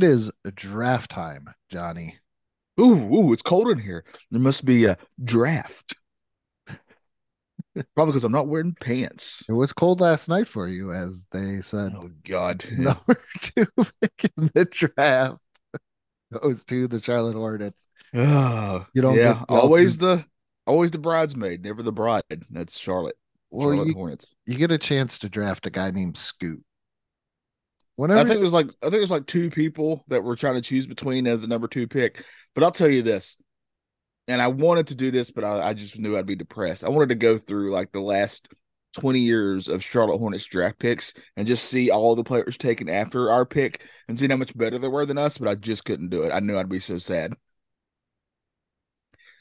It is draft time, Johnny. Ooh, ooh, it's cold in here. There must be a draft. Probably because I'm not wearing pants. It was cold last night for you, as they said. Oh God. Number two pick in the draft goes to the Charlotte Hornets. Oh, You don't yeah, always the always the bridesmaid, never the bride. That's Charlotte. Well, Charlotte you, Hornets. you get a chance to draft a guy named Scoot. I think there's like I think there's like two people that we're trying to choose between as the number two pick. But I'll tell you this, and I wanted to do this, but I, I just knew I'd be depressed. I wanted to go through like the last 20 years of Charlotte Hornets draft picks and just see all the players taken after our pick and see how much better they were than us, but I just couldn't do it. I knew I'd be so sad.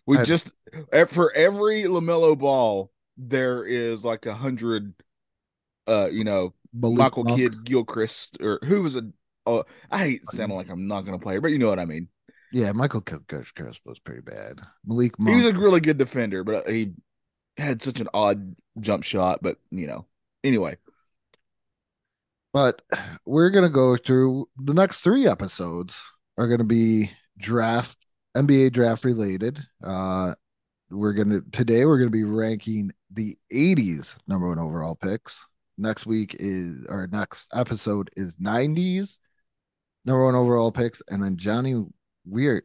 We I- just eh, for every LaMelo ball, there is like a hundred uh, you know, Malik Michael Monk- Kidd Gilchrist or who was a oh I hate sounding like I'm not gonna play her, but you know what I mean. Yeah, Michael Gilchrist was pretty bad. Malik He was a really good defender, but he had such an odd jump shot. But you know, anyway, but we're gonna go through the next three episodes are gonna be draft NBA draft related. Uh we're gonna today we're gonna be ranking the 80s number one overall picks. Next week is our next episode is 90s number one overall picks, and then Johnny, we are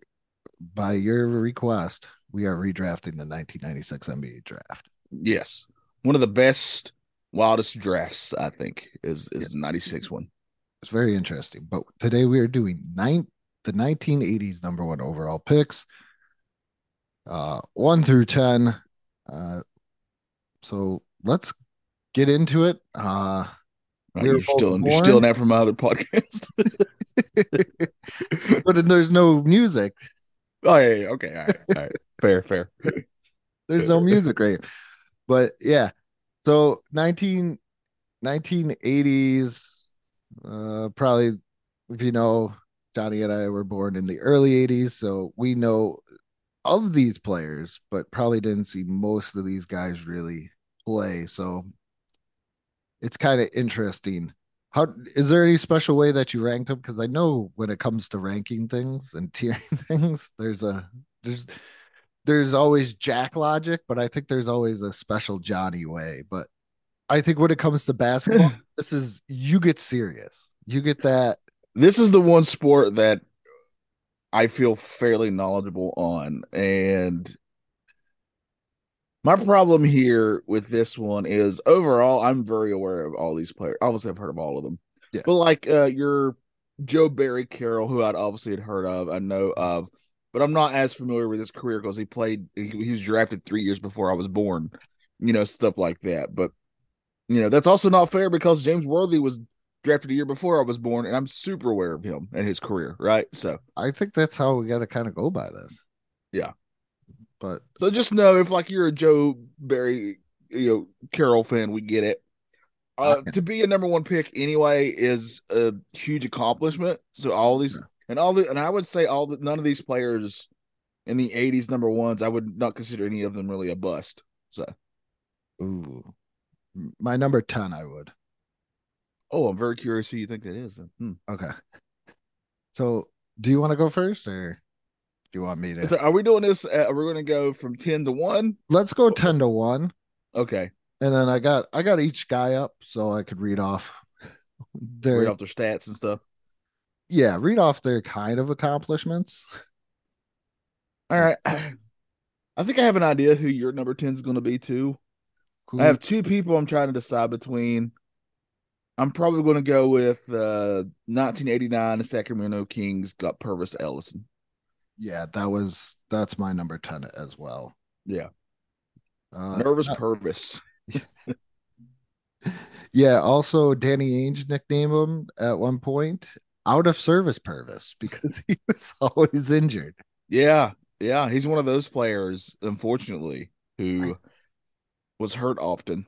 by your request, we are redrafting the 1996 NBA draft. yes, one of the best, wildest drafts I think is is the '96 one. It's very interesting. But today we are doing nine the 1980s number one overall picks, uh, one through ten. Uh, so let's get into it. Uh, we you're, still you're stealing that from my other podcast. but there's no music. oh yeah, yeah, okay, all right, all right, fair, fair. There's no music right. But yeah, so 19, 1980s, uh, probably if you know, Johnny and I were born in the early 80s, so we know of these players, but probably didn't see most of these guys really play. So it's kind of interesting. How is there any special way that you ranked them? Because I know when it comes to ranking things and tiering things, there's a there's there's always Jack logic, but I think there's always a special Johnny way. But I think when it comes to basketball, this is you get serious. You get that. this is the one sport that I feel fairly knowledgeable on. And my problem here with this one is overall, I'm very aware of all these players. Obviously, I've heard of all of them. Yeah. But like uh your Joe Barry Carroll, who I'd obviously had heard of, I know of, but I'm not as familiar with his career because he played he, he was drafted three years before I was born, you know, stuff like that. But you know, that's also not fair because James Worthy was drafted a year before I was born, and I'm super aware of him and his career, right? So, I think that's how we got to kind of go by this. Yeah. But so just know if like you're a Joe Barry, you know, Carroll fan, we get it. Uh, Okay. to be a number one pick anyway is a huge accomplishment. So all these Yeah. and all the and I would say all the none of these players in the '80s number ones, I would not consider any of them really a bust. So, ooh, my number 10, I would. oh, I'm very curious who you think that is. Then. Hmm. Okay. So do you want to go first or do you want me to? So, are we doing this? Uh, are we going to go from ten to one? Let's go 10 to 1. Okay, And then I got I got each guy up so I could read off their read off their stats and stuff. yeah, read off their kind of accomplishments. All right. I think I have an idea who your number 10 is going to be too. Who, I have two people I'm trying to decide between. I'm probably going to go with uh 1989 the Sacramento Kings got Pervis Ellison. Yeah, that was that's my number 10 as well. Yeah. Uh, Nervous uh, Pervis. Yeah, also Danny Ainge nicknamed him at one point out of service Pervis because he was always injured. Yeah, yeah, he's one of those players, unfortunately, who was hurt often.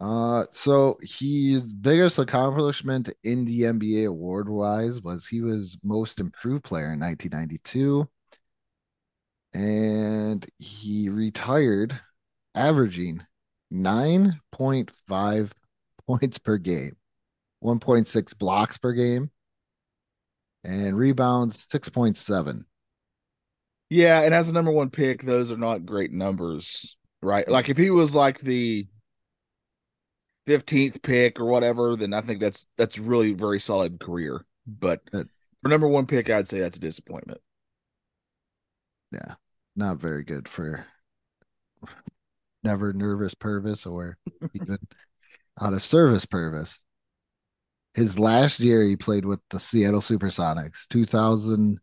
Uh, so his biggest accomplishment in the NBA award wise was he was most improved player in 1992, and he retired averaging 9.5 points per game, 1.6 blocks per game, and rebounds 6.7. Yeah, and as a number one pick, those are not great numbers, right? Like if he was like the fifteenth pick or whatever, then I think that's that's really very solid career. But for number one pick, I'd say that's a disappointment. Yeah, not very good for never nervous Pervis or even out of service Pervis. His last year, he played with the Seattle Supersonics. 2000,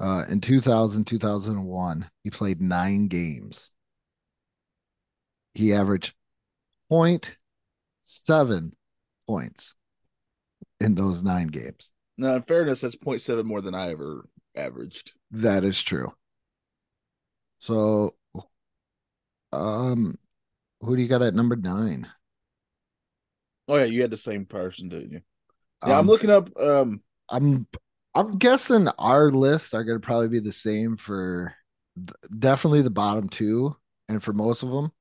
uh, in 2000, 2001, he played nine games. He averaged 0.7 points in those nine games. Now, in fairness, that's 0.7 more than I ever averaged. That is true. So, um, who do you got at number nine? Oh yeah, you had the same person, didn't you? Yeah, I'm Um, looking up. Um, I'm I'm guessing our lists are going to probably be the same for th- definitely the bottom two, and for most of them,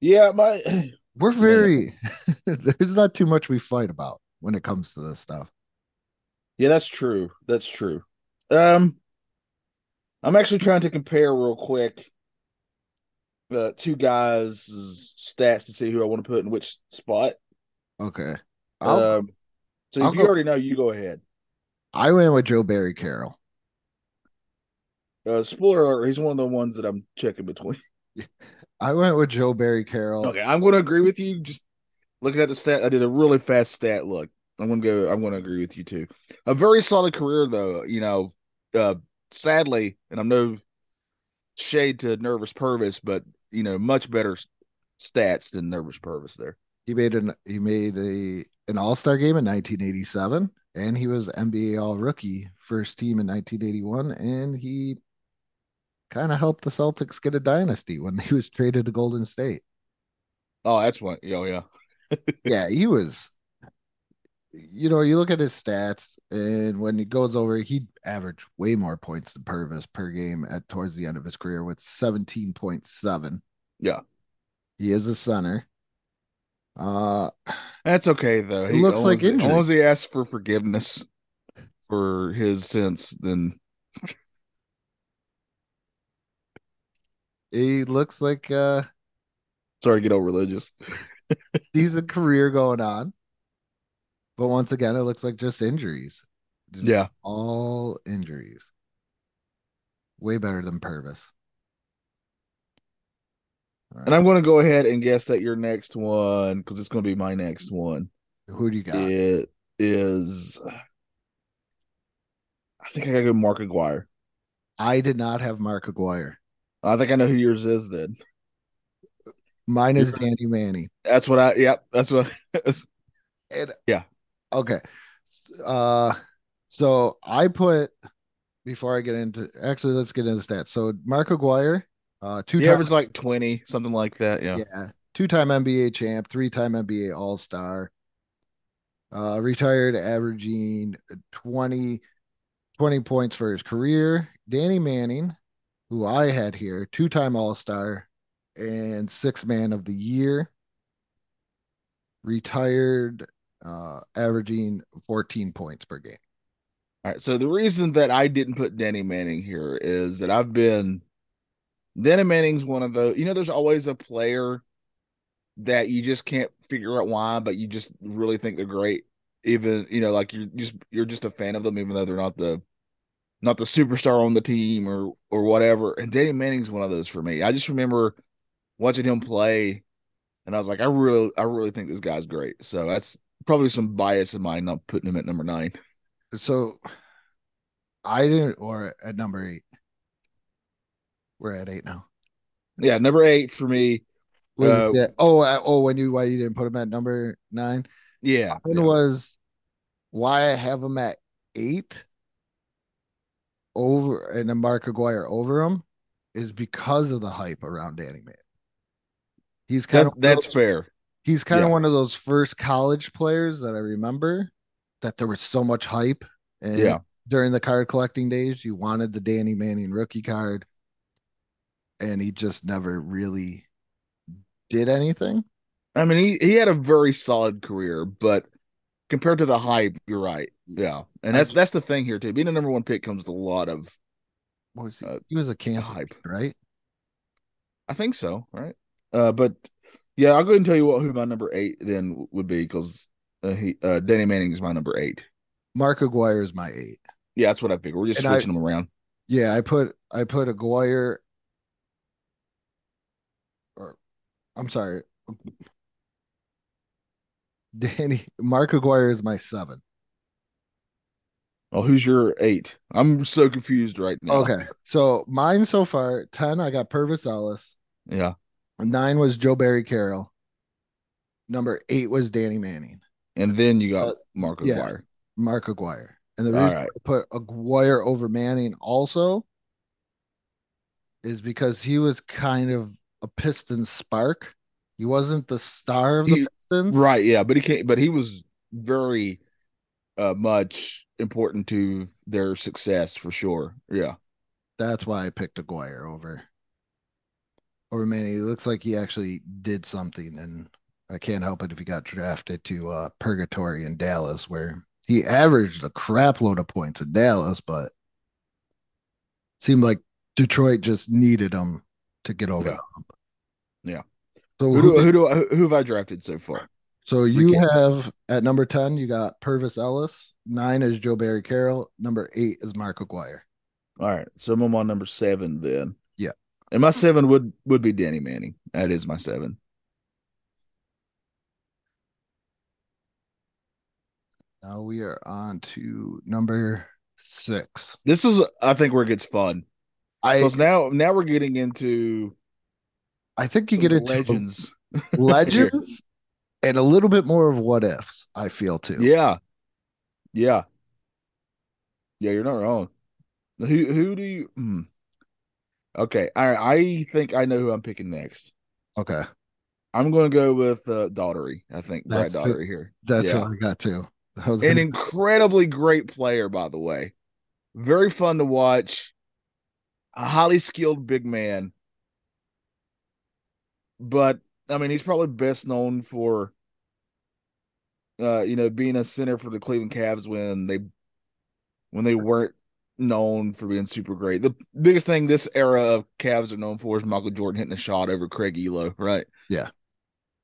yeah, my we're very there's not too much we fight about when it comes to this stuff. yeah, that's true. That's true. Um, I'm actually trying to compare real quick uh two guys' stats to see who I want to put in which spot. Okay, I'll, Um, so I'll if you go- already know, you go ahead. I went with Joe Barry Carroll. Uh, spoiler alert, he's one of the ones that I'm checking between. I went with Joe Barry Carroll. Okay, I'm going to agree with you. Just looking at the stat, I did a really fast stat look. I'm going to go. I'm going to agree with you too. A very solid career, though. You know, uh, sadly, and I'm no shade to Nervous Pervis, but you know, much better stats than Nervous Pervis there. He made an he made a an All Star game in 1987, and he was NBA All Rookie first team in 1981, and he kind of helped the Celtics get a dynasty when he was traded to Golden State. Oh, that's one. Oh, yeah. Yeah, he was. You know, you look at his stats, and when he goes over, he averaged way more points than Pervis per game at towards the end of his career with 17.7. Yeah. He is a center. Uh That's okay though. He looks like injury. as long as he asks for forgiveness for his sins, then he looks like uh sorry to get all religious. he's a career going on. But once again, it looks like just injuries. Just Yeah. All injuries. Way better than Pervis. All And. I'm going to go ahead and guess that your next one, because it's going to be my next one, Who do you got? it is. I think I got to go Mark Aguirre. I did not have Mark Aguirre. I think I know who yours is. Then Mine is You're- Danny Manning. that's what I. Yep, that's what. And Yeah. Okay. Uh so I put before I get into actually let's get into the stats. So Mark Aguirre, uh two he time like twenty, something like that. Yeah. yeah, two-time NBA champ, three-time NBA All-Star. Uh retired averaging 20 20 points for his career. Danny Manning, who I had here, two-time All-Star and six man of the year. Retired uh averaging 14 points per game. All right. So the reason that I didn't put Danny Manning here is that I've been Danny Manning's one of those, you know, there's always a player that you just can't figure out why, but you just really think they're great. Even, you know, like you're just you're just a fan of them, even though they're not the not the superstar on the team or or whatever. And Danny Manning's one of those for me. I just remember watching him play and I was like, I really I really think this guy's great. So that's probably some bias in mine not putting him at number nine. So I didn't or at number eight. We're at eight now. Yeah, number eight for me. Was Uh, it, oh uh, oh when you why you didn't put him at number nine? Yeah. Mine yeah. was why I have him at eight over and then Mark Aguirre over him is because of the hype around Danny Man. He's kind That's, of that's fair. He's kind of one of those first college players that I remember that there was so much hype. And Yeah. during the card collecting days, you wanted the Danny Manning rookie card, and he just never really did anything. I mean, he, he had a very solid career, but compared to the hype, you're right. Yeah. And that's that's the thing here too. Being a number one pick comes with a lot of What was he? Uh, he was a Kansas, hype. right? I think so, right? Uh, but yeah, I'll go ahead and tell you what who my number eight then would be because uh, he uh, Danny Manning is my number eight. Mark Aguirre is my eight. Yeah, that's what I figured. We're just And I- switching them around. Yeah, I put I put Aguirre, or I'm sorry, Danny Mark Aguirre is my seven. Oh, who's your eight? I'm so confused right now. Okay, so mine so far ten. I got Pervis Ellis. Yeah. Nine was Joe Barry Carroll. Number eight was Danny Manning. And then you got Uh, Mark yeah. Aguirre. Mark Aguirre. And the reason right. I put Aguirre over Manning also is because he was kind of a piston spark. He wasn't the star of the He- Pistons. Right, yeah, but he can't but he was very uh much important to their success for sure. Yeah. That's why I picked Aguirre over over Manning. It looks like he actually did something, and I can't help it if he got drafted to uh, Purgatory in Dallas, where he averaged a crap load of points in Dallas, but seemed like Detroit just needed him to get over Yeah. the hump. Yeah. So Who do who do I, who have I drafted so far? So you have at number 10, you got Pervis Ellis. Nine is Joe Barry Carroll. Number eight is Mark Aguirre. All right. So I'm on number seven then. Yeah. And my seven would would be Danny Manning. That is my seven. Now we are on to number six. This is I think where it gets fun. I Because now now we're getting into I think you get into legends. legends and a little bit more of what ifs, I feel too. Yeah. Yeah. Yeah, you're not wrong. Who who do you hmm. Okay. All right. I think I know who I'm picking next. Okay. I'm going to go with uh, Daugherty. I think Brad That's good. Daugherty here. That's Yeah. what I got too. I An gonna- incredibly great player, by the way. Very fun to watch. A highly skilled big man. But I mean, he's probably best known for uh, you know, being a center for the Cleveland Cavs when they when they weren't known for being super great. The biggest thing this era of Cavs are known for is Michael Jordan hitting a shot over Craig Ehlo, right? Yeah.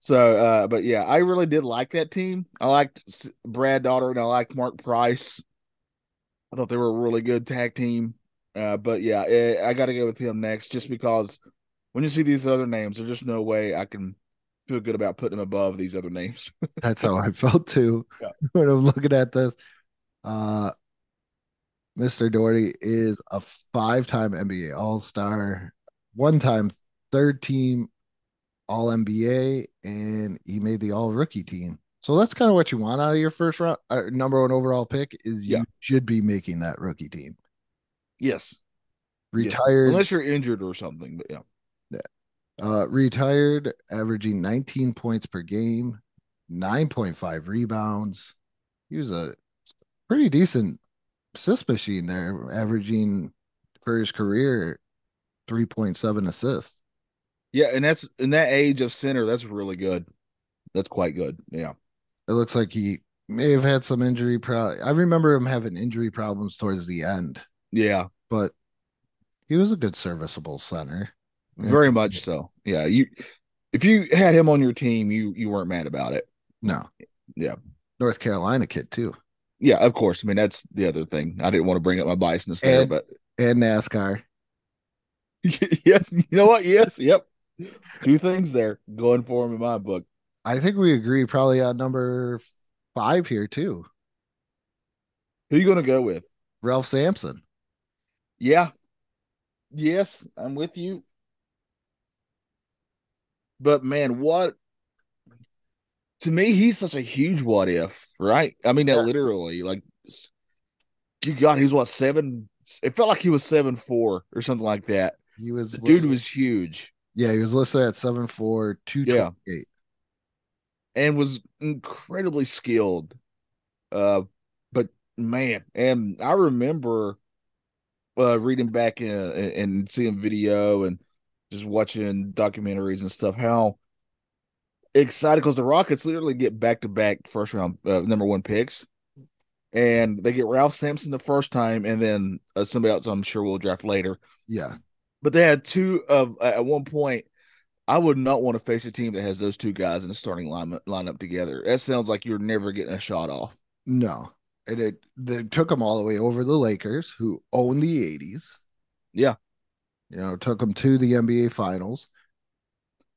So, uh, but yeah, I really did like that team. I liked Brad Daugherty and I liked Mark Price. I thought they were a really good tag team. Uh, but yeah, eh, I got to go with him next just because when you see these other names, there's just no way I can feel good about putting them above these other names. That's how I felt too Yeah. when I'm looking at this. Uh, Mr. Daugherty is a five-time NBA All-Star, one-time third-team All-NBA, and he made the All-Rookie team. So that's kind of what you want out of your first round, uh, number one overall pick. Is you Yeah. should be making that rookie team. yes. Yes. Retired, Unless you're injured or something, but yeah. Uh, retired, averaging 19 points per game, 9.5 rebounds. He was a pretty decent assist machine there, averaging for his career 3.7 assists. Yeah, and that's in that age of center, that's really good. That's quite good. Yeah. It looks like he may have had some injury pro I remember him having injury problems towards the end, Yeah. but he was a good serviceable center. Very much so. Yeah. You if you had him on your team, you you weren't mad about it. No. Yeah. North Carolina kid too. Yeah, of course. I mean, that's the other thing. I didn't want to bring up my biasness there, And- but And NASCAR. yes, you know what? Yes, yep. Two things there going for him in my book. I think we agree probably on number five here too. Who you gonna go with? Ralph Sampson. Yeah. Yes, I'm with you. But man, what to me, he's such a huge what if, right? I mean, Yeah. literally, like, you got he was what seven? It felt like he was seven four or something like that. He was The dude was huge yeah, he was listed at seven four two Yeah. twenty eight. and was incredibly skilled. Uh, but man, and I remember uh reading back in, and seeing video and just watching documentaries and stuff how excited because the Rockets literally get back to back first round uh, number one picks, and they get Ralph Sampson the first time, and then uh, somebody else I'm sure we'll draft later. Yeah. But they had two of at one point. I would not want to face a team that has those two guys in the starting line lineup together. That sounds like you're never getting a shot off. No. And it they took them all the way over the Lakers, who own the 80s. Yeah. You know, took them to the NBA finals.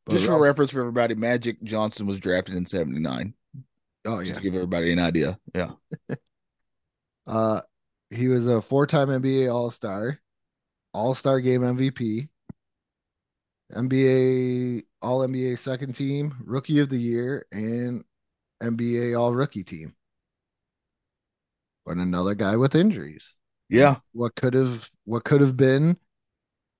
But Just for reference for everybody, Magic Johnson was drafted in '79. Oh Just yeah. to give everybody an idea. Yeah. Uh he was a four-time NBA All-Star, All-Star game MVP, NBA All NBA second team, Rookie of the Year, and NBA All Rookie team. But another guy with injuries. Yeah. What could have what could have been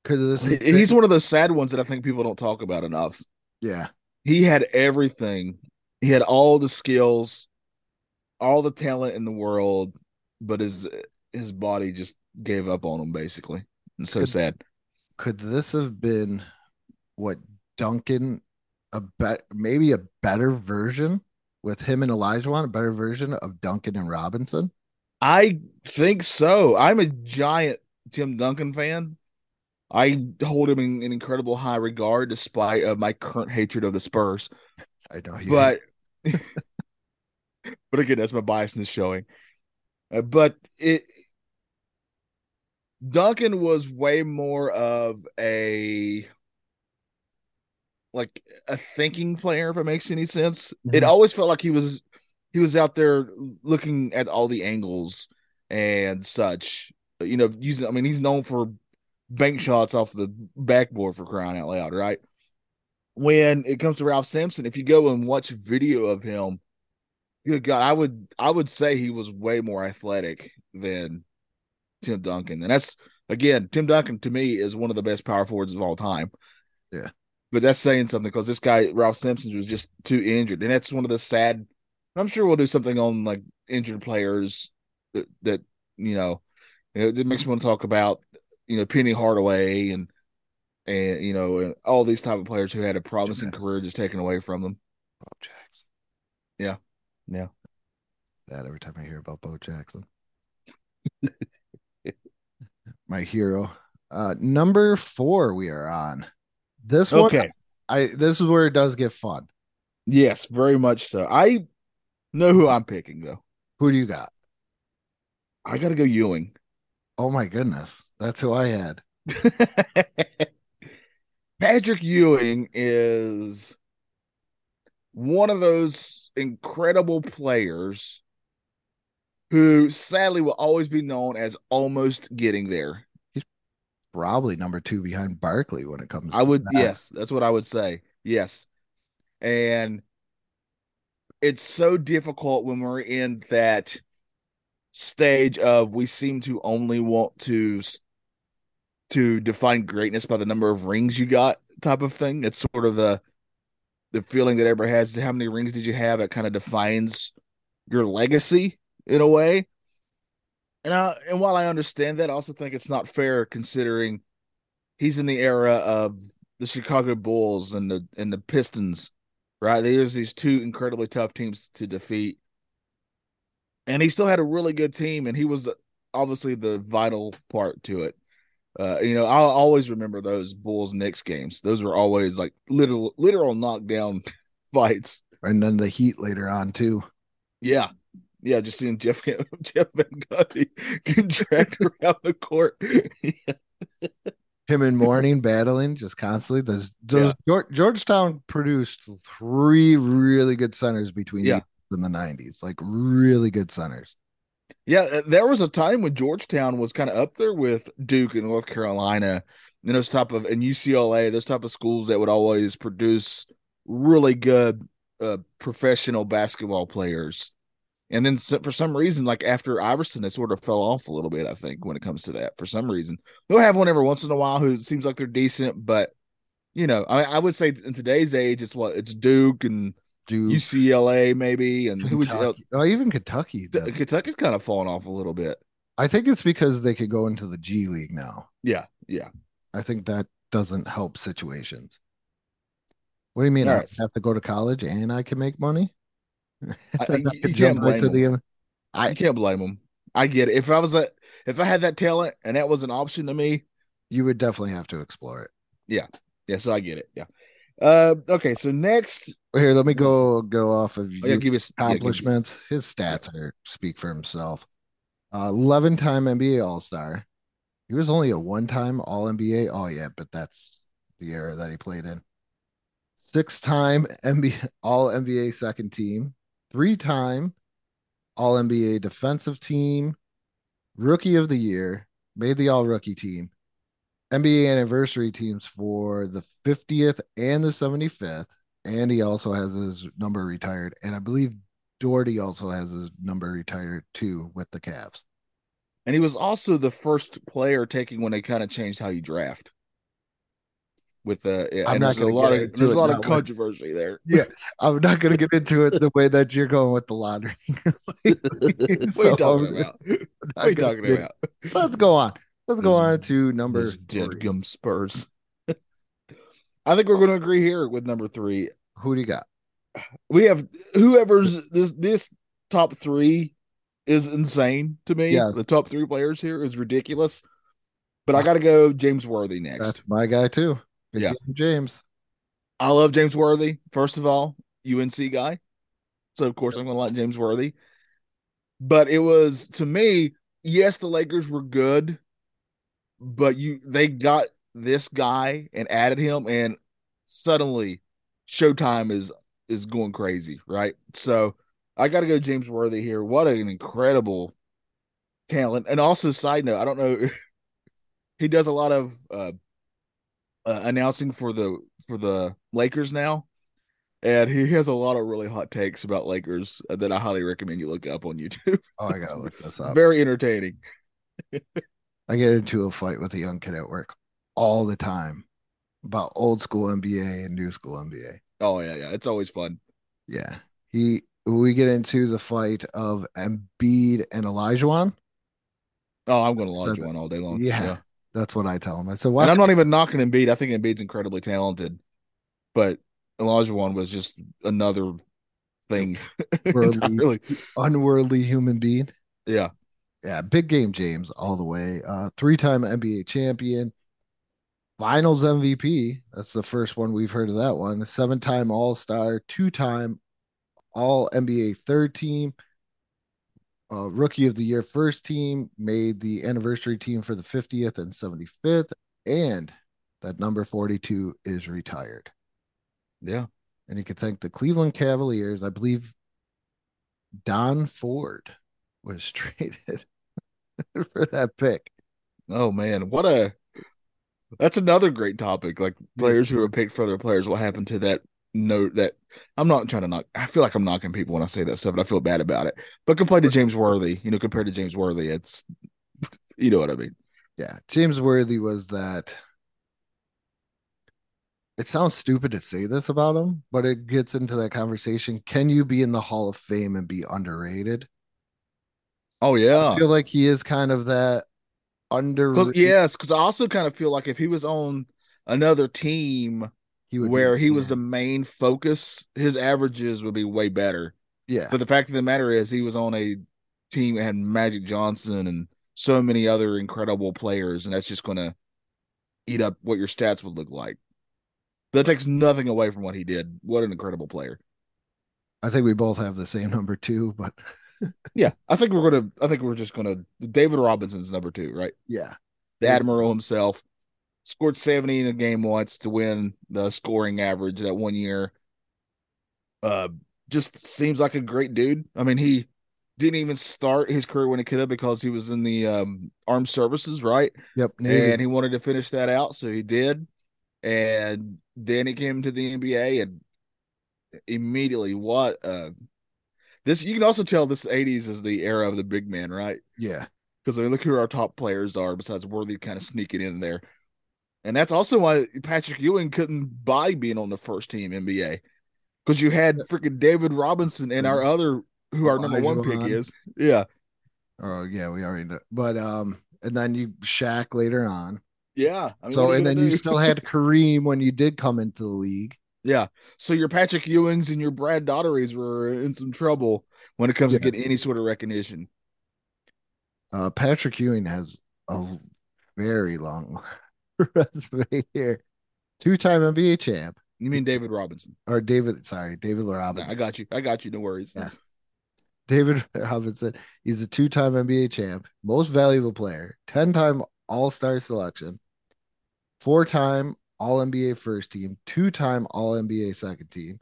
could have this have He- He's one of those sad ones that I think people don't talk about enough. yeah. He had everything. He had all the skills, all the talent in the world, but his his body just gave up on him basically. And so Could- sad. Could this have been what Duncan a bet maybe a better version with him and Olajuwon a better version of Duncan and Robinson? I think so. I'm a giant Tim Duncan fan. I hold him in, in incredible high regard despite uh, my current hatred of the Spurs. I know he But but again, that's my biasness showing. Uh, but it Duncan was way more of a like a thinking player, if it makes any sense. It Mhm. always felt like he was he was out there looking at all the angles and such. You know, using I mean, he's known for bank shots off the backboard for crying out loud, right? When it comes to Ralph Sampson, if you go and watch video of him, good God, I would I would say he was way more athletic than Tim Duncan. And that's again, Tim Duncan to me is one of the best power forwards of all time. Yeah. But that's saying something because this guy, Ralph Sampson, was just too injured. And that's one of the sad I'm sure we'll do something on like injured players that, that you know, you know, it makes me want to talk about, you know, Penny Hardaway and and you know, and all these type of players who had a promising career just taken away from them. Bo Jackson. Yeah. Yeah. That every time I hear about Bo Jackson. My hero. Uh number four we are on. This one Okay. I this is where it does get fun. Yes, very much so. I know who I'm picking though. Who do you got? I got to go Ewing. Oh my goodness. That's who I had. Patrick Ewing is one of those incredible players who sadly will always be known as almost getting there. He's probably number two behind Barkley when it comes I to would, that. yes, that's what I would say. Yes. And it's so difficult when we're in that stage of we seem to only want to to define greatness by the number of rings you got type of thing. It's sort of the the feeling that everybody has how many rings did you have it kind of defines your legacy in a way. And I and while I understand that, I also think it's not fair considering he's in the era of the Chicago Bulls and the and the Pistons, right? There's these two incredibly tough teams to defeat. And he still had a really good team, and he was obviously the vital part to it. Uh, you know, I'll always remember those Bulls Knicks games. Those were always like literal literal knockdown fights. And then the Heat later on too. Yeah. Yeah, just seeing Jeff Jeff Van Gundy get dragged around the court. Him and Mourning battling just constantly. Those, those Yeah. Geor- Georgetown produced three really good centers between Yeah. the in the nineties. Like really good centers. Yeah, uh, there was a time when Georgetown was kind of up there with Duke and North Carolina and those type of and UCLA, those type of schools that would always produce really good uh, professional basketball players. And then for some reason, like after Iverson, they sort of fell off a little bit. I think when it comes to that, for some reason, they'll have one every once in a while who seems like they're decent, but you know, I, I would say in today's age, it's what it's Duke and Duke, UCLA maybe, and who would you? Oh, even Kentucky. Kentucky's kind of fallen off a little bit. I think it's because they could go into the G League now. Yeah, yeah. I think that doesn't help situations. What do you mean? I have to go to college and I can make money? I, you, you can't blame them. I you can't blame them. I get it. If I was a, if I had that talent and that was an option to me, you would definitely have to explore it. Yeah, yeah. So I get it. Yeah. Uh, okay. So next, here, let me go go off of oh, yeah, give his accomplishments. Yeah, his stats are speak for himself. Uh, Eleven time NBA All Star. He was only a one time All NBA. Oh yeah, but that's the era that he played in. Six time NBA All NBA second team. Three time All NBA defensive team. Rookie of the year. Made the All Rookie team. NBA anniversary teams for the 50th and the 75th. And he also has his number retired. And I believe Daugherty also has his number retired too with the Cavs. And he was also the first player taking when they kind of changed how you draft. With the yeah, I'm not there's a lot of there's a lot of controversy there. Yeah, I'm not going to get into it the way that you're going with the lottery. what are you talking about? What are you talking get, about? Let's go on. Let's go on to number dead gum Spurs. I think we're going to agree here with number three. Who do you got? We have whoever's this this top three is insane to me. Yes. The top three players here is ridiculous. But I got to go James Worthy next. That's my guy too. Yeah, James. I love James Worthy. First of all, UNC guy, so of course I'm going to like James Worthy. But it was to me, yes, the Lakers were good, but you they got this guy and added him, and suddenly Showtime is is going crazy, right? So I got to go James Worthy here. What an incredible talent! And also, side note, I don't know, he does a lot of uh, uh, announcing for the for the Lakers now, and he has a lot of really hot takes about Lakers that I highly recommend you look up on YouTube. oh, I gotta look this up. Very entertaining. I get into a fight with a young kid at work all the time about old school NBA and new school NBA. Oh yeah, yeah, it's always fun. Yeah, he. We get into the fight of Embiid and Olajuwon Oh, I'm going to Olajuwon all day long. Yeah, yeah, that's what I tell him. I said, and I'm not even knocking Embiid. I think Embiid's incredibly talented, but Olajuwon was just another thing. Worldly, unworldly human being. Yeah, yeah, big game, James, all the way. Uh, three-time NBA champion, Finals MVP. That's the first one we've heard of that one. Seven-time All-Star, two-time All NBA third team, uh, Rookie of the Year first team, made the anniversary team for the 50th and 75th, and that number 42 is retired. Yeah. And you could thank the Cleveland Cavaliers. I believe Don Ford was traded for that pick. Oh man, what a that's another great topic. Like mm-hmm. players who are picked for other players, what happened to that note that I'm not trying to knock I feel like I'm knocking people when I say that stuff, but I feel bad about it. But compared to James Worthy, you know, compared to James Worthy, it's you know what I mean. Yeah. James Worthy was that it sounds stupid to say this about him, but it gets into that conversation. Can you be in the Hall of Fame and be underrated? Oh yeah, I feel like he is kind of that under. Cause, yes, because I also kind of feel like if he was on another team he would where be, he yeah. was the main focus, his averages would be way better. Yeah, but the fact of the matter is, he was on a team that had Magic Johnson and so many other incredible players, and that's just going to eat up what your stats would look like. That takes nothing away from what he did. What an incredible player. I think we both have the same number two, but yeah, I think we're gonna. I think we're just gonna. David Robinson's number two, right? Yeah, the Admiral himself scored seventy in a game once to win the scoring average that one year. Uh, just seems like a great dude. I mean, he didn't even start his career when he could have because he was in the um, armed services, right? Yep. Navy. And he wanted to finish that out, so he did. And then he came to the NBA and immediately what uh this you can also tell this 80s is the era of the big man, right? yeah. Because I mean, look who our top players are besides Worthy kind of sneaking in there. And that's also why Patrick Ewing couldn't buy being on the first team NBA. Because you had freaking David Robinson and our other who our number one pick is. Yeah. Oh yeah, we already know. But um, and then you Shaq later on. Yeah. I mean, so and then you still had Kareem when you did come into the league. Yeah. So your Patrick Ewings and your Brad Daughertys were in some trouble when it comes to Yeah. getting any sort of recognition. Uh, Patrick Ewing has a very long resume here. Two-time NBA champ, You mean David Robinson? or David? Sorry, David Robinson. I got you. I got you. No worries. Yeah. David Robinson. He's a two-time NBA champ, most valuable player, ten-time All-Star selection, four-time All-NBA first team, two-time All-NBA second team,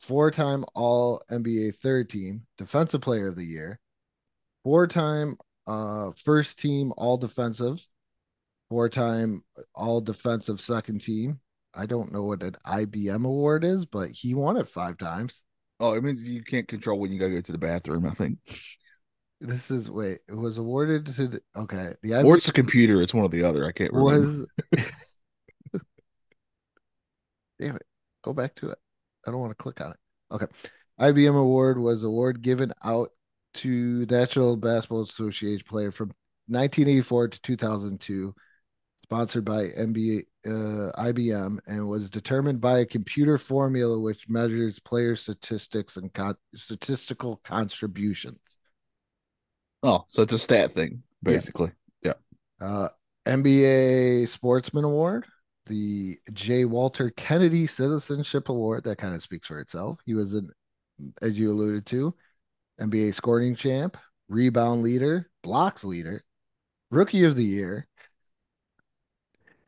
four-time All-NBA third team, defensive player of the year, four-time uh first team All-Defensive, four-time All-Defensive second team. I don't know what an IBM award is, but he won it five times. Oh, it means you can't control when you gotta go to the bathroom. I think, This is wait, it was awarded to the okay. The or it's a computer. It's one or the other. I can't remember. was damn it. Go back to it. I don't want to click on it. Okay. IBM award was award given out to National Basketball Association player from 1984 to 2002, sponsored by NBA uh, IBM, and was determined by a computer formula which measures player statistics and con- statistical contributions. Oh, so it's a stat thing, basically. Yeah. Uh, NBA Sportsman Award, the J. Walter Kennedy Citizenship Award. That kind of speaks for itself. He was an, as you alluded to, NBA scoring champ, rebound leader, blocks leader, rookie of the year,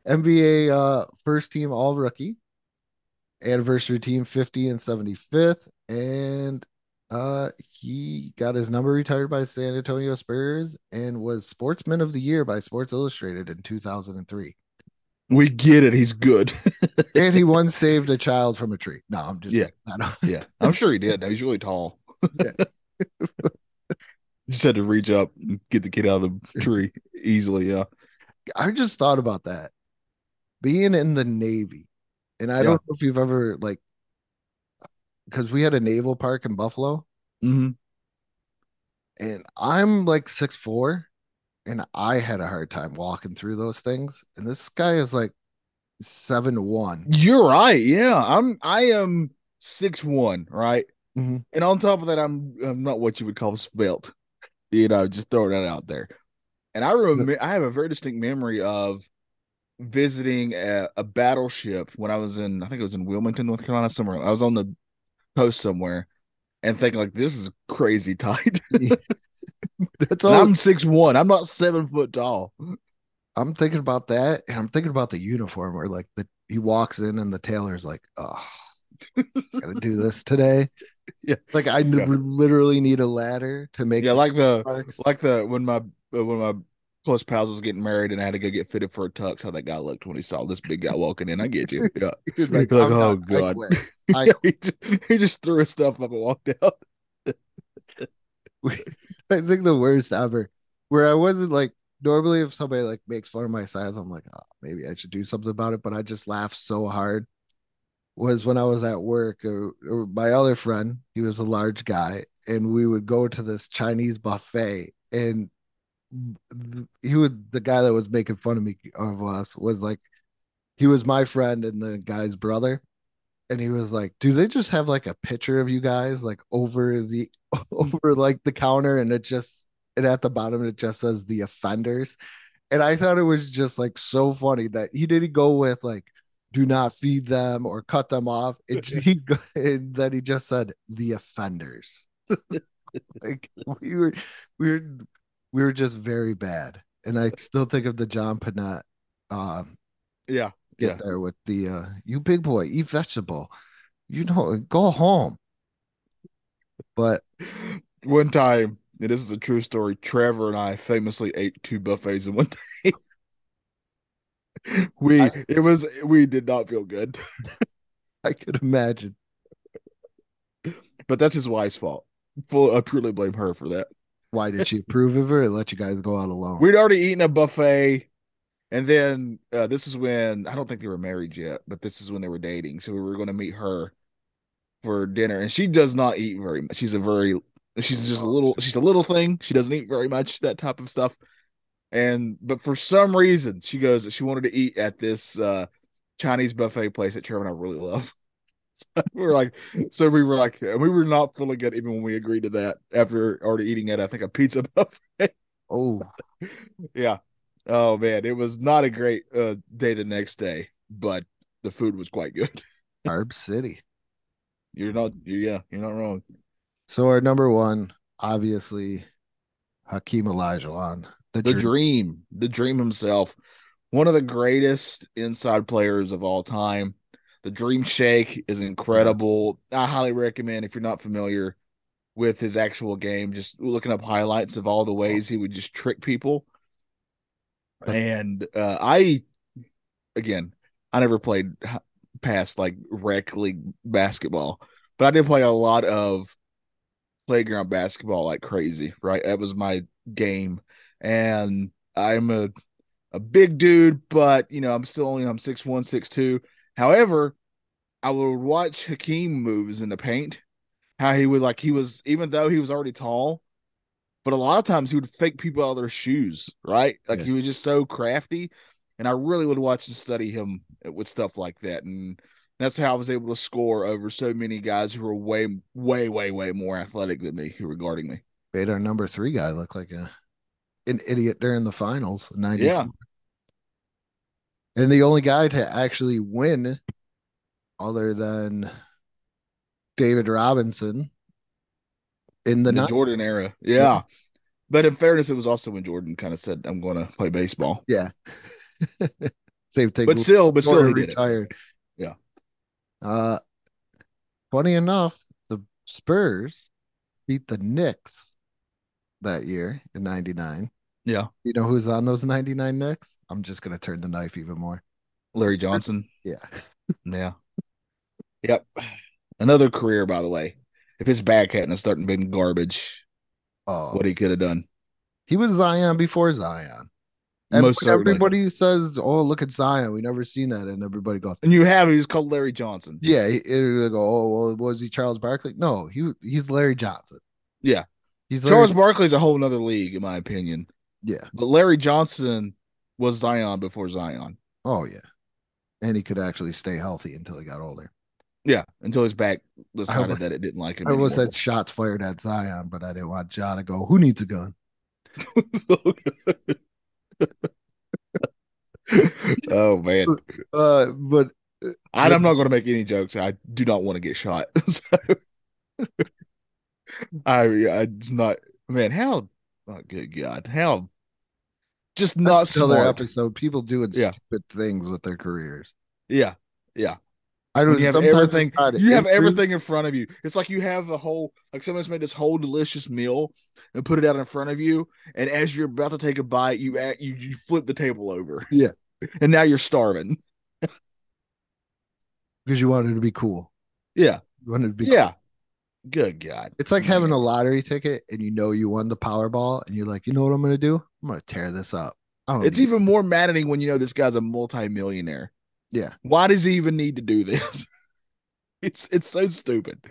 NBA uh, first team all rookie, anniversary team 50 and 75th, and uh, he got his number retired by San Antonio Spurs and was Sportsman of the Year by Sports Illustrated in 2003. We get it. He's good. And he once saved a child from a tree. No, I'm just Yeah. Yeah, I'm sure he did. He's really tall. Yeah. Just had to reach up and get the kid out of the tree easily. Yeah. I just thought about that. Being in the Navy, and I Yeah. don't know if you've ever like because we had a naval park in Buffalo, Mm-hmm. and I'm like six four, and I had a hard time walking through those things. And this guy is like seven one. You're right. Yeah, I'm. I am six one. Right. Mhm. And on top of that, I'm. I'm not what you would call svelte. You know, just throwing that out there. And I remember. I have a very distinct memory of visiting a, a battleship when I was in. I think it was in Wilmington, North Carolina, somewhere. I was on the coast somewhere, and thinking like, this is crazy tight. That's And all I'm six one. I'm not seven foot tall. I'm thinking about that, and I'm thinking about the uniform where like the he walks in and the tailor's like, oh, gotta do this today. Yeah. like I Yeah. literally need a ladder to make Yeah, like the like the when my when my close pals was getting married and I had to go get fitted for a tux. How that guy looked when he saw this big guy walking in. I get you. Yeah. He was like, like, oh. I God." quit." I Yeah, he, just, he just threw his stuff up and walked out. I think the worst ever, where I wasn't like normally if somebody like makes fun of my size, I'm like, oh, maybe I should do something about it. But I just laughed so hard. Was when I was at work, or, or my other friend, he was a large guy, and we would go to this Chinese buffet, and he would the guy that was making fun of me of us was like, he was my friend and the guy's brother, and he was like, "Do they just have like a picture of you guys like over the over like the counter? And it just and at the bottom it just says the offenders. And i thought it was just like so funny that he didn't go with like do not feed them or cut them off. It, he and then he just said the offenders. Like we were we were we were just very bad and i still think of the John Pinette um Yeah. get Yeah. there with the uh you big boy eat vegetable you know go home but One time and this is a true story. Trevor and I famously ate two buffets in one day. we I- it was we did not feel good, I could imagine. but that's his wife's fault. Full, I purely blame her for that. Why did she approve of it and let you guys go out alone? We'd already eaten a buffet, and then uh, this is when I don't think they were married yet, but this is when they were dating. So we were going to meet her for dinner, and she does not eat very much. She's a very she's just a little she's a little thing. She doesn't eat very much that type of stuff. And but for some reason, she goes she wanted to eat at this uh Chinese buffet place that Trevor and I really love. So we were like, so we were like, we were not feeling good even when we agreed to that after already eating at I think a pizza buffet. oh, Yeah. Oh man, it was not a great uh, day the next day, but the food was quite good. Carb City. You're not, yeah, you're not wrong. So our number one, obviously, Hakeem Olajuwon. The, The dream. dream, the dream himself, one of the greatest inside players of all time. The Dream Shake is incredible. I highly recommend if you're not familiar with his actual game, just looking up highlights of all the ways he would just trick people. And uh, I, again, I never played past like rec league basketball, but I did play a lot of playground basketball like crazy. Right, that was my game, and I'm a a big dude, but you know I'm still only I'm six one six two. However, I would watch Hakeem moves in the paint, how he would like he was even though he was already tall, but a lot of times he would fake people out of their shoes, right? Like Yeah. he was just so crafty. And I really would watch and study him with stuff like that. And that's how I was able to score over so many guys who were way, way, way, way more athletic than me who were guarding me. made our number three guy look like a an idiot during the finals. in 94. Yeah. And the only guy to actually win, other than David Robinson, in the, In the. Jordan era. Yeah. Yeah. But in fairness, it was also when Jordan kind of said, I'm going to play baseball. Yeah. Same thing. But still, but still, he did it. retired. Yeah. Uh, funny enough, the Spurs beat the Knicks that year in '99. Yeah. You know who's on those '99 Knicks? I'm just gonna turn the knife even more. Larry Johnson. Yeah. Yeah. Yep. Another career, by the way. If his back hadn't started being garbage, Oh, what he could have done. he was Zion before Zion. And Most certainly. everybody says, "Oh, look at Zion. We never seen that," and everybody goes, And you have, he was called Larry Johnson. "Yeah." He, they go, "Oh, well, was he Charles Barkley?" No, he he's Larry Johnson. Yeah. He's Charles Larry, Barkley's a whole nother league, in my opinion. Yeah. But Larry Johnson was Zion before Zion. Oh yeah, and he could actually stay healthy until he got older. Yeah, until his back decided was- that it didn't like him. I anymore. had shots fired at Zion, but I didn't want Ja to go. Who needs a gun? oh man, Uh, but I, I'm not going to make any jokes. I do not want to get shot. so, I, I it's not man. How? Oh, good God! How? Just not that's another smart. episode. People doing Yeah. stupid things with their careers. Yeah, yeah. I don't. you have everything. You have everything in front of you. It's like you have the whole. Like someone's made this whole delicious meal and put it out in front of you, and as you're about to take a bite, you act, you you flip the table over. Yeah. and now you're starving. because you wanted to be cool. Yeah, You wanted to be. cool. Good God. It's like having a lottery ticket and you know you won the Powerball and you're like, you know what I'm going to do? I'm going to tear this up. I don't. It's even more maddening when you know this guy's a multimillionaire. yeah. Why does he even need to do this? it's it's so stupid.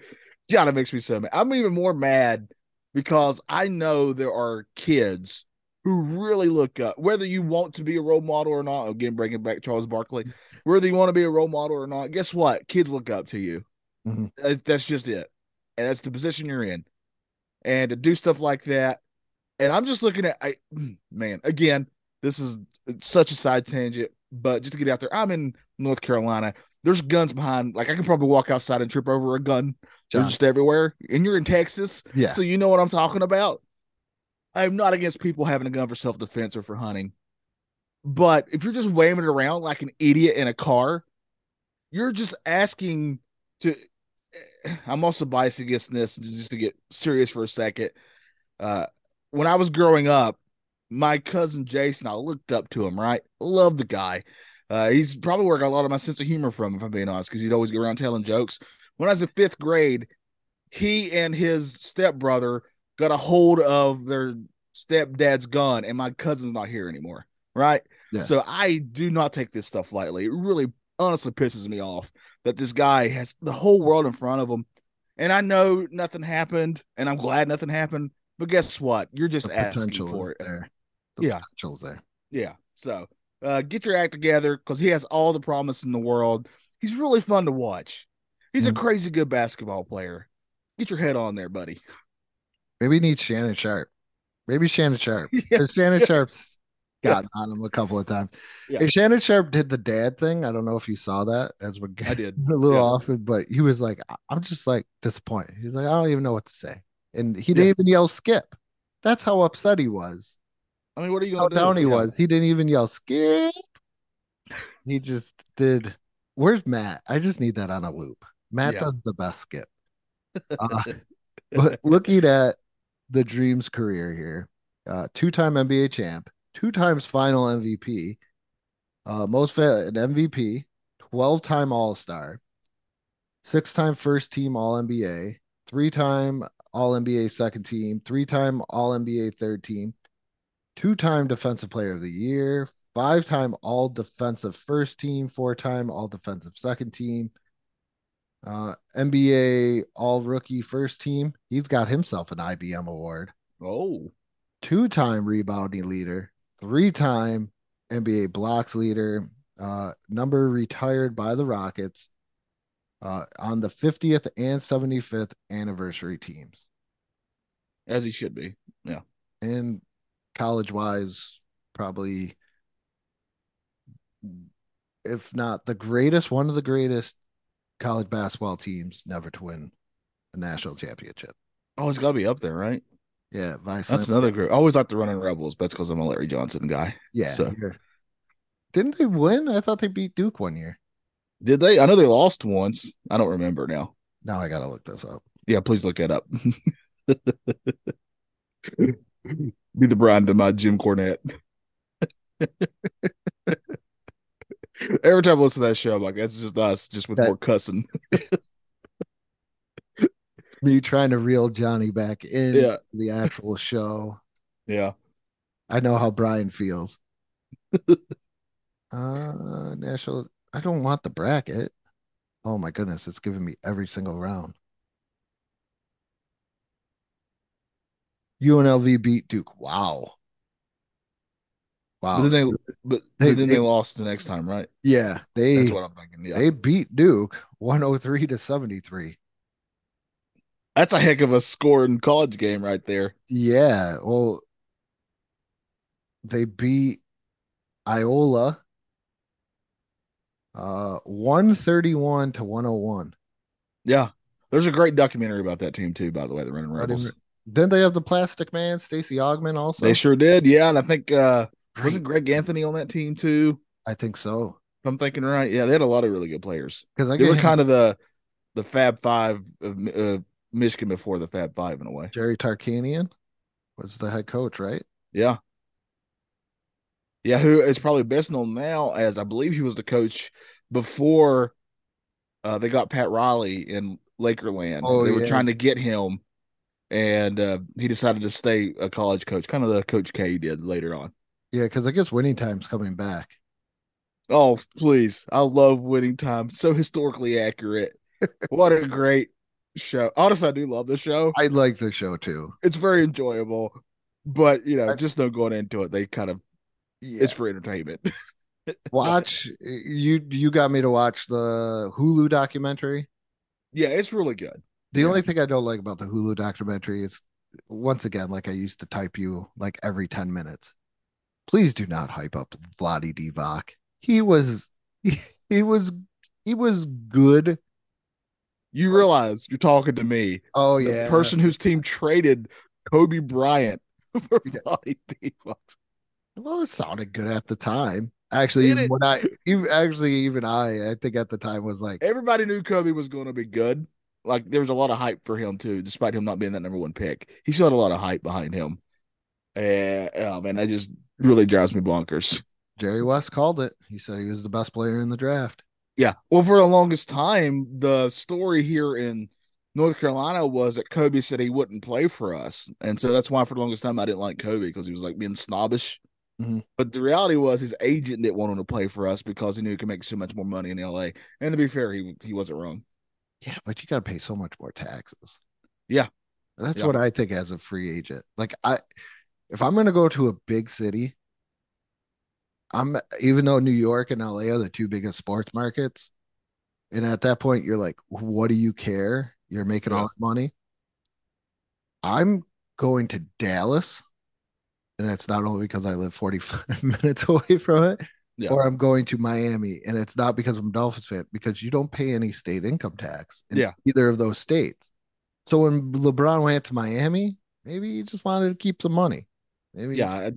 God, it makes me so mad. I'm even more mad because I know there are kids who really look up, whether you want to be a role model or not. Again, bringing back Charles Barkley, whether you want to be a role model or not, guess what? Kids look up to you. Mhm. That's just it, and that's the position you're in. And to do stuff like that, and I'm just looking at, I man, again, this is such a side tangent, but just to get out there, I'm in North Carolina. There's guns behind, like I can probably walk outside and trip over a gun. They're John. just everywhere. And you're in Texas, Yeah. so you know what I'm talking about. I'm not against people having a gun for self defense or for hunting. But if you're just waving it around like an idiot in a car, you're just asking to. I'm also biased against this just to get serious for a second. Uh, when I was growing up, my cousin Jason, I looked up to him, right? Love the guy. Uh, he's probably where I got a lot of my sense of humor from, if I'm being honest, because he'd always go around telling jokes. When I was in fifth grade, he and his stepbrother got a hold of their stepdad's gun, and my cousin's not here anymore, right? Yeah. So I do not take this stuff lightly. It really honestly pisses me off that this guy has the whole world in front of him. And I know nothing happened, and I'm glad nothing happened. But guess what? You're just The asking potential for it. there. The Yeah. potential's there. Yeah. So uh, get your act together because he has all the promise in the world. He's really fun to watch. He's a Mm. crazy good basketball player. Get your head on there, buddy. Maybe he needs Shannon Sharpe. Maybe Shannon Sharpe. Because Shannon yes. Sharpe's Yeah. on him a couple of times. Yeah. And Shannon Sharpe did the dad thing. I don't know if you saw that as we're I did. a little Yeah. off but he was like, I'm just like disappointed. He's like, I don't even know what to say. And he didn't Yeah. even yell skip. That's how upset he was. I mean, what are you How going to do? down he was. He didn't even yell skip. He just did. Where's Matt? I just need that on a loop. Matt does the best skip. Uh, but looking at the Dreams career here, uh, two-time NBA champ, two times final MVP, uh, most fa- an MVP, 12-time All-Star, six-time first team All-NBA, three-time All-NBA second team, three-time All-NBA third team, two-time defensive player of the year, five-time all defensive first team, four-time all defensive second team, uh, NBA all rookie first team. He's got himself an IBM award. Oh, Two-time rebounding leader, three-time NBA blocks leader, uh, number retired by the Rockets uh, on the 50th and 75th anniversary teams. as he should be. Yeah. And college wise, probably, if not the greatest, one of the greatest college basketball teams never to win a national championship. Oh, it's got to be up there, right? Yeah, Vice. That's another group. I always like the running Rebels, but that's because I'm a Larry Johnson guy. Yeah. so- Didn't they win? I thought they beat Duke one year. Did they? I know they lost once. I don't remember now. Now I gotta look this up. Yeah, please look it up. Be the Brian to my Jim Cornette. Every time I listen to that show, I'm like, that's just us, just with That- more cussing. Me trying to reel Johnny back in Yeah. the actual show. Yeah. I know how Brian feels. uh national I don't want the bracket. Oh my goodness, it's giving me every single round. UNLV beat Duke. Wow. Wow. But then they, but, They- but then they they- lost the next time, right? yeah, they That's what I'm thinking. Yeah. they beat Duke 103 to 73. That's a heck of a score in college game right there. Yeah, well they beat Loyola uh 131 to 101. Yeah. There's a great documentary about that team too, by the way, the Running Rebels. didn't- Then they have the Plastic Man, Stacey Augmon also. They sure did. Yeah. And I think uh wasn't Greg Anthony on that team too? I think so. If I'm thinking right. Yeah, they had a lot of really good players. Because They were him- kind of the the Fab Five of uh, Michigan before the Fab Five in a way. Jerry Tarkanian was the head coach, right? Yeah. Yeah, who is probably best known now as I believe he was the coach before uh, they got Pat Riley in Lakerland. Oh, they were yeah. trying to get him, and uh, he decided to stay a college coach, kind of the Coach K did later on. Yeah, because I guess winning time's coming back. Oh, please. I love winning time. So historically accurate. what a great show. Honestly, I do love the show. I like the show too. It's very enjoyable. But you know, I- just no going into it. They kind of Yeah. it's for entertainment. Watch you you got me to watch the Hulu documentary. yeah, it's really good. The Yeah. only thing I don't like about the Hulu documentary is once again, like I used to type you like every 10 minutes. Please do not hype up Vlade Divac. He was he, he was he was good. You realize you're talking to me, Oh the yeah. person whose team traded Kobe Bryant for Yeah. Divac. Well, it sounded good at the time. Actually, even when I even actually even I I think at the time was like Everybody knew Kobe was going to be good. Like there was a lot of hype for him too, despite him not being that number one pick. He still had a lot of hype behind him. And oh man, that just really drives me bonkers. Jerry West called it. He said he was the best player in the draft. Yeah. Well, for the longest time, the story here in North Carolina was that Kobe said he wouldn't play for us. And so that's why for the longest time I didn't like Kobe because he was like being snobbish. Mhm. But the reality was his agent didn't want him to play for us because he knew he could make so much more money in LA. And to be fair, he he wasn't wrong. Yeah, but you got to pay so much more taxes. Yeah. That's Yeah. what I think as a free agent. Like I if I'm going to go to a big city, I'm even though New York and LA are the two biggest sports markets, and at that point you're like, what do you care? You're making all that money. I'm going to Dallas, and it's not only because I live 45 minutes away from it, Yeah. or I'm going to Miami, and it's not because I'm a Dolphins fan, because you don't pay any state income tax in Yeah. either of those states. So when LeBron went to Miami, maybe he just wanted to keep some money. Maybe Yeah.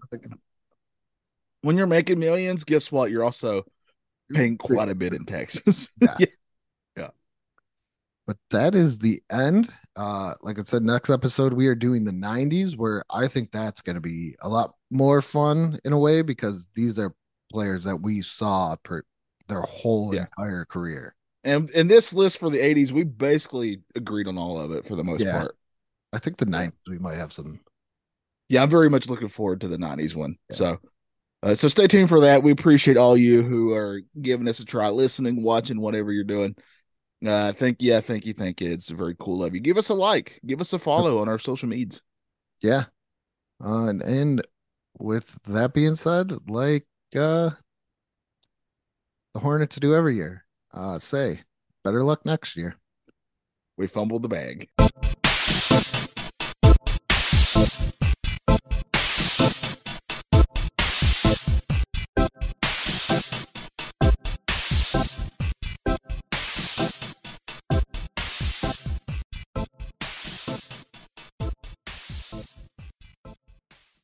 When you're making millions, guess what? You're also paying quite a bit in taxes. Yeah. yeah. But that is the end. Uh, like I said, next episode we are doing the 90s, where I think that's going to be a lot more fun in a way because these are players that we saw per their whole Yeah. entire career. And in this list for the 80s, we basically agreed on all of it for the most Yeah. part. I think the 90s we might have some. Yeah, I'm very much looking forward to the 90s one. Yeah. So uh, so stay tuned for that. We appreciate all you who are giving us a try, listening, watching, whatever you're doing. Uh thank you, thank you, thank you. It's very cool of you. Give us a like, give us a follow on our social medias. Yeah. Uh, and, and with that being said, like uh, the Hornets do every year, uh, say better luck next year. We fumbled the bag.